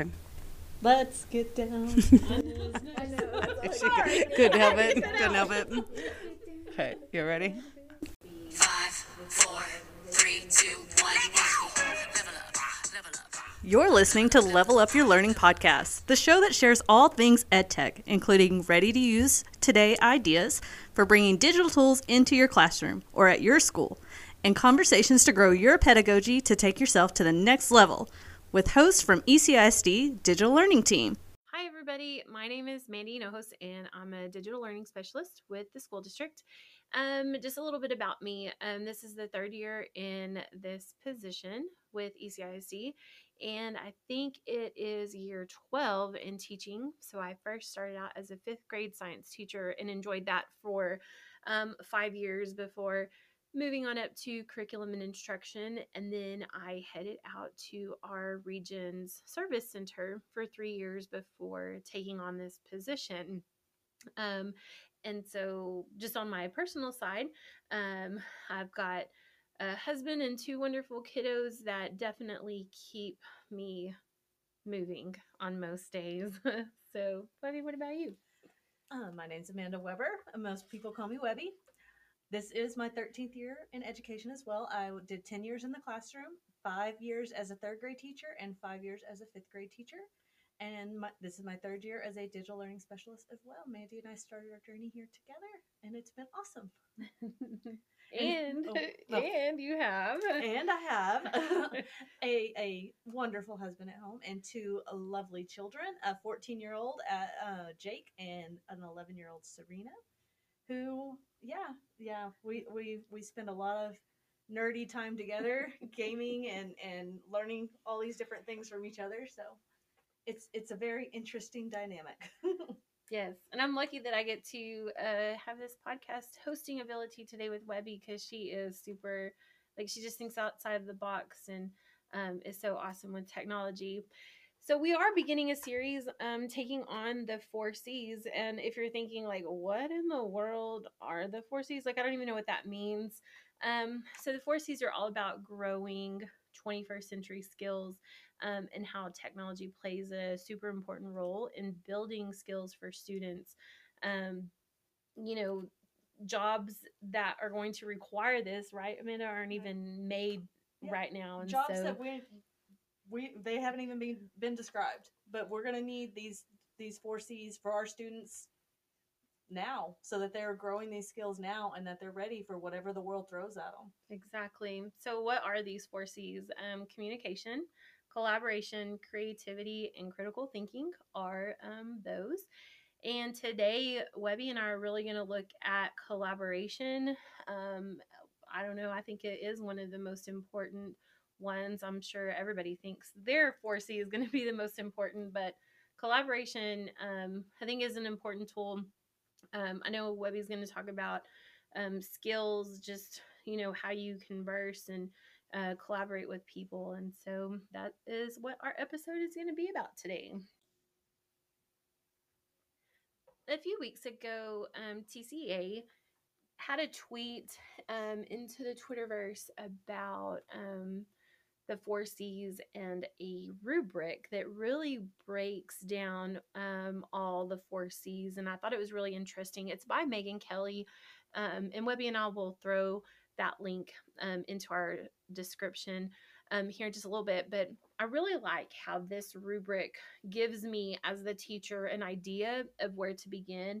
Okay. Let's get down. Couldn't help it. Couldn't help it. Okay, you ready? Five, four, three, two, one. Level up, level up. You're listening to Level Up Your Learning podcast, the show that shares all things EdTech, including ready to use today ideas for bringing digital tools into your classroom or at your school, and conversations to grow your pedagogy to take yourself to the next level with hosts from ECISD Digital Learning Team. Hi, everybody. My name is Mandy Nohos, and I'm a digital learning specialist with the school district. Um, just a little bit about me. Um, this is the third year in this position with ECISD, and I think it is year 12 in teaching. So I first started out as a fifth grade science teacher and enjoyed that for um, five years before moving on up to curriculum and instruction and then i headed out to our region's service center for three years before taking on this position um, and so just on my personal side um, i've got a husband and two wonderful kiddos that definitely keep me moving on most days so Webby, what about you Uh, my name's Amanda Weber. Most people call me Webby. This is my 13th year in education as well. I did 10 years in the classroom, five years as a third grade teacher, and five years as a fifth grade teacher. And my, this is my third year as a digital learning specialist as well. Mandy and I started our journey here together, and it's been awesome. and oh, oh. and you have And I have a, a wonderful husband at home and two lovely children a 14 year old uh, Jake and an 11 year old Serena, who, yeah, yeah, we, we, we spend a lot of nerdy time together, gaming and, and learning all these different things from each other. So it's, it's a very interesting dynamic. Yes, and I'm lucky that I get to uh, have this podcast hosting ability today with Webby because she is super, like she just thinks outside of the box and um, is so awesome with technology. So we are beginning a series um, taking on the four C's, and if you're thinking like, what in the world are the four C's? Like I don't even know what that means. Um, so the four C's are all about growing 21st century skills um, and how technology plays a super important role in building skills for students. Um, you know, jobs that are going to require this, right, Amanda, aren't even made Yeah. right now. And Jobs so, that we, we, they haven't even been, been described, but we're going to need these, these four C's for our students now so that they're growing these skills now and that they're ready for whatever the world throws at them. Exactly. So, what are these four C's? Um, communication, collaboration, creativity, and critical thinking are um, those. And today, Webby and I are really going to look at collaboration. Um, I don't know, I think it is one of the most important ones. I'm sure everybody thinks their 4C is going to be the most important, but collaboration, um, I think, is an important tool. Um, I know Webby's going to talk about um, skills, just you know how you converse and uh, collaborate with people, and so that is what our episode is going to be about today. A few weeks ago, um, TCEA had a tweet um, into the Twitterverse about um, the four C's and a rubric that really breaks down um, all the four C's. And I thought it was really interesting. It's by Meagan Kelly. Um, and Webby and I will throw that link um, into our description um, here in just a little bit. But I really like how this rubric gives me, as the teacher, an idea of where to begin.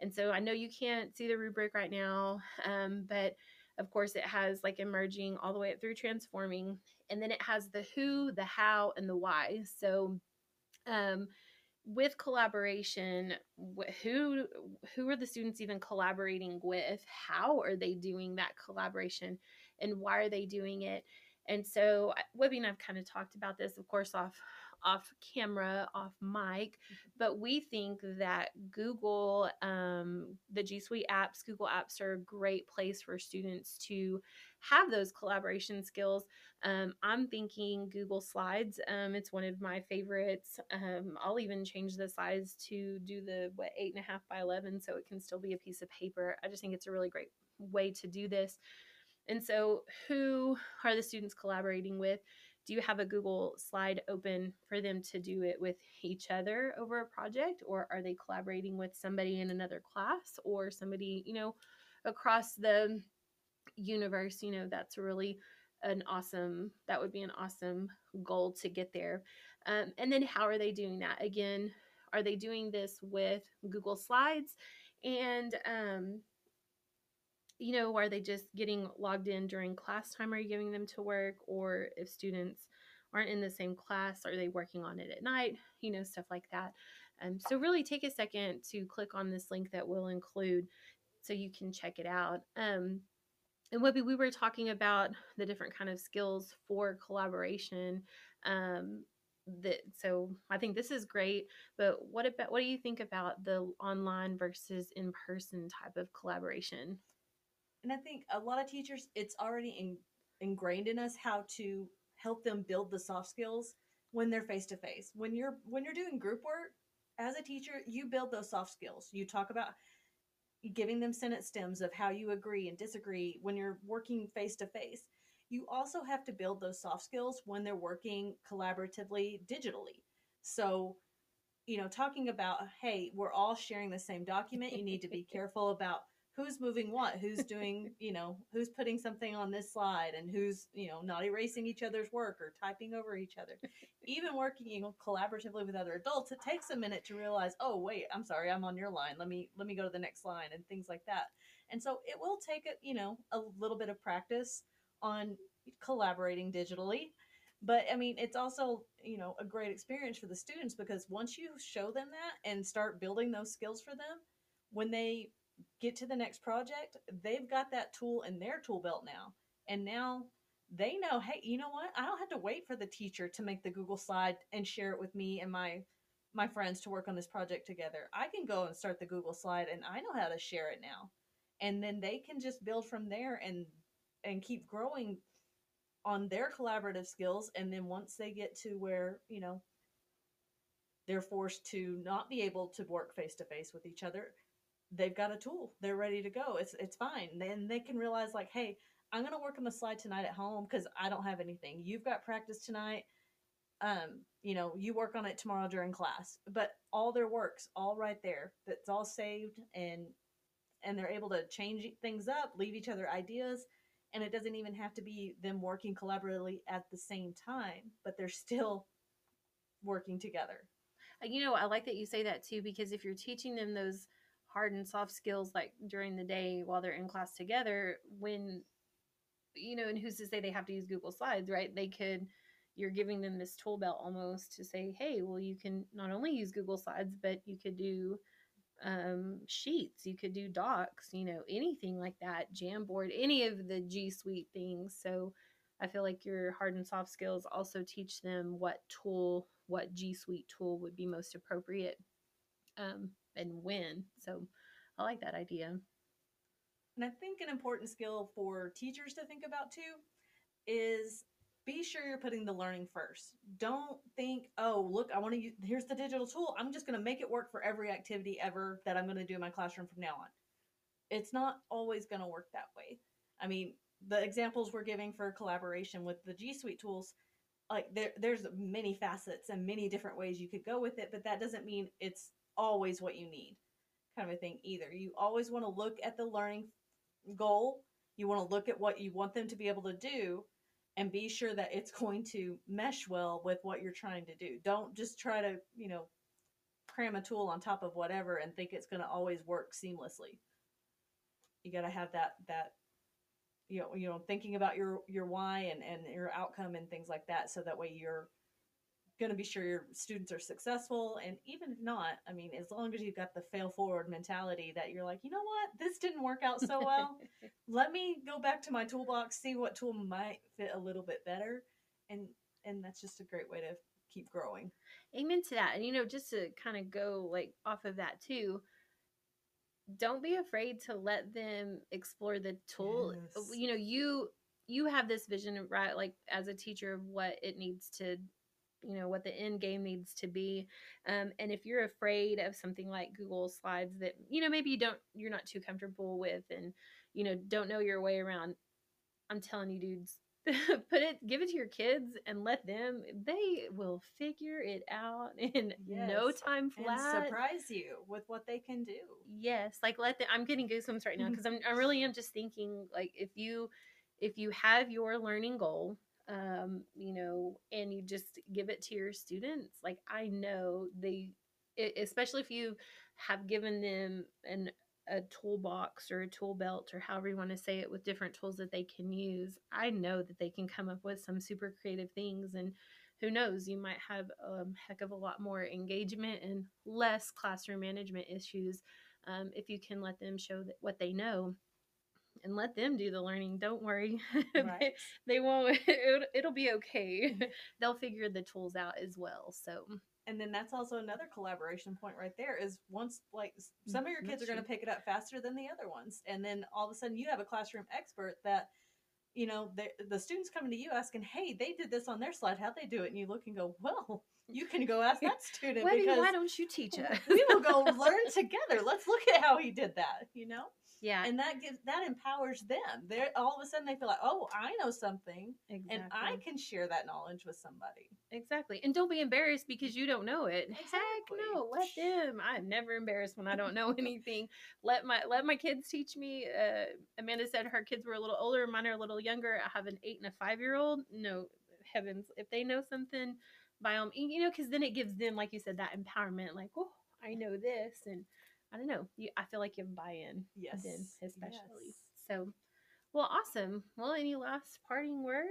And so I know you can't see the rubric right now, um, but of course it has like emerging all the way up through transforming. And then it has the who, the how, and the why. So um, with collaboration, who who are the students even collaborating with? How are they doing that collaboration, and why are they doing it? And so Webby and I've kind of talked about this, of course, off off camera, off mic, but we think that Google, um, the G Suite apps, Google apps are a great place for students to have those collaboration skills. Um, I'm thinking Google Slides. Um, it's one of my favorites. Um, I'll even change the size to do the what eight and a half by eleven, so it can still be a piece of paper. I just think it's a really great way to do this. And so, who are the students collaborating with? Do you have a Google slide open for them to do it with each other over a project, or are they collaborating with somebody in another class or somebody, you know, across the universe? You know, that's really an awesome, that would be an awesome goal to get there. Um, and then how are they doing that? Again, are they doing this with Google Slides? And, um, you know, are they just getting logged in during class time? Are you giving them to work? Or if students aren't in the same class, are they working on it at night? You know, stuff like that. Um, so, really take a second to click on this link that we'll include so you can check it out. Um, and Webby, we were talking about the different kind of skills for collaboration. Um, that so I think this is great, but what about what do you think about the online versus in person type of collaboration? And I think a lot of teachers, it's already in, ingrained in us how to help them build the soft skills when they're face to face. When you're when you're doing group work as a teacher, you build those soft skills. You talk about giving them sentence stems of how you agree and disagree when you're working face to face. You also have to build those soft skills when they're working collaboratively digitally. So, you know, talking about, hey, we're all sharing the same document. You need to be careful about who's moving what, who's doing, you know, who's putting something on this slide and who's, you know, not erasing each other's work or typing over each other. Even working, you know, collaboratively with other adults, it takes a minute to realize, oh, wait, I'm sorry, I'm on your line. Let me let me go to the next line and things like that. And so it will take a, you know, a little bit of practice on collaborating digitally. But I mean, it's also, you know, a great experience for the students because once you show them that and start building those skills for them, when they get to the next project, they've got that tool in their tool belt now. And now they know, hey, you know what? I don't have to wait for the teacher to make the Google slide and share it with me and my my friends to work on this project together. I can go and start the Google slide and I know how to share it now. And then they can just build from there and and keep growing on their collaborative skills and then once they get to where, you know, they're forced to not be able to work face to face with each other, they've got a tool. They're ready to go. It's it's fine. Then they can realize like, hey, I'm gonna work on the slide tonight at home because I don't have anything. You've got practice tonight. Um, you know, you work on it tomorrow during class. But all their works all right there. That's all saved and and they're able to change things up, leave each other ideas, and it doesn't even have to be them working collaboratively at the same time, but they're still working together. You know, I like that you say that too because if you're teaching them those hard and soft skills like during the day while they're in class together, when you know, and who's to say they have to use Google Slides, right? They could you're giving them this tool belt almost to say, hey, well, you can not only use Google Slides, but you could do um, sheets, you could do docs, you know, anything like that, Jamboard, any of the G Suite things. So I feel like your hard and soft skills also teach them what tool, what G Suite tool would be most appropriate um, and when. So I like that idea. And I think an important skill for teachers to think about too is be sure you're putting the learning first. Don't think, oh, look, I want to use, here's the digital tool. I'm just going to make it work for every activity ever that I'm going to do in my classroom from now on. It's not always going to work that way. I mean, the examples we're giving for collaboration with the G Suite tools, like there, there's many facets and many different ways you could go with it, but that doesn't mean it's always what you need kind of a thing either. You always want to look at the learning goal. You want to look at what you want them to be able to do and be sure that it's going to mesh well with what you're trying to do. Don't just try to, you know, cram a tool on top of whatever and think it's going to always work seamlessly. You got to have that that you know, you know, thinking about your your why and and your outcome and things like that so that way you're going to be sure your students are successful and even if not i mean as long as you've got the fail forward mentality that you're like you know what this didn't work out so well let me go back to my toolbox see what tool might fit a little bit better and and that's just a great way to keep growing Amen to that. And you know, just to kind of go like off of that too, don't be afraid to let them explore the tool. Yes. You know, you you have this vision right like as a teacher of what it needs to you know what the end game needs to be um, and if you're afraid of something like google slides that you know maybe you don't you're not too comfortable with and you know don't know your way around i'm telling you dudes put it give it to your kids and let them they will figure it out in no Yes, time and flat surprise you with what they can do. yes like let them i'm getting goosebumps right now because i'm i really am just thinking like if you if you have your learning goal um you know and you just give it to your students like i know they especially if you have given them an a toolbox or a tool belt or however you want to say it with different tools that they can use i know that they can come up with some super creative things and who knows you might have a heck of a lot more engagement and less classroom management issues um, if you can let them show that what they know and let them do the learning don't worry. They- Right. they, won't it'll, it'll be okay. Mm-hmm. They'll figure the tools out as well so. And then that's also another collaboration point right there is once like mm-hmm. some of your kids are going to pick it up faster than the other ones and then all of a sudden you have a classroom expert that you know the, the students coming to you asking hey they did this on their slide how'd they do it? And you look and go well you can go ask that student why, do you, why don't you teach it we will go learn together. Let's look at how he did that you know yeah and that gives that empowers them they're all of a sudden they feel like oh i know something exactly. and i can share that knowledge with somebody Exactly. And don't be embarrassed because you don't know it. Exactly. Heck no. Let them. I'm never embarrassed when I don't know anything. let my let my kids teach me. Uh, Amanda said her kids were a little older, mine are a little younger. I have an eight and a five year old. No heavens. If they know something, by all you know, because then it gives them, like you said, that empowerment. Like, oh, I know this, and I don't know. You, I feel like you have buy-in. yes Then especially. yes. So, well, awesome. Well, any last parting words?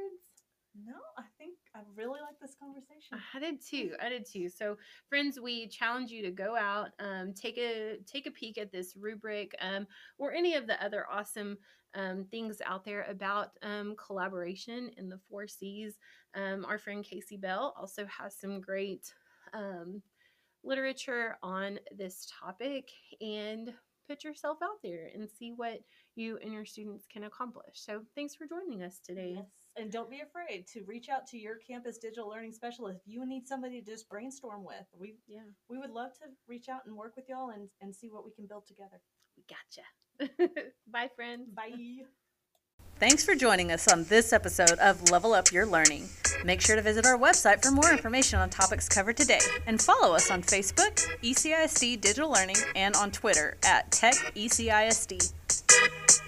no i think i really like this conversation I did too. I did too. So, friends, we challenge you to go out, um, take a take a peek at this rubric, um, or any of the other awesome um, things out there about um, collaboration in the four C's. Um, our friend Kasey Bell also has some great um, literature on this topic, and put yourself out there and see what you and your students can accomplish. So, thanks for joining us today. Yes. And don't be afraid to reach out to your campus digital learning specialist if you need somebody to just brainstorm with. We Yeah, we would love to reach out and work with y'all and, and see what we can build together. we gotcha. Bye, friends. Bye. Thanks for joining us on this episode of Level Up Your Learning. Make sure to visit our website for more information on topics covered today and follow us on Facebook, ECISD Digital Learning, and on Twitter at TechECISD. ECISD.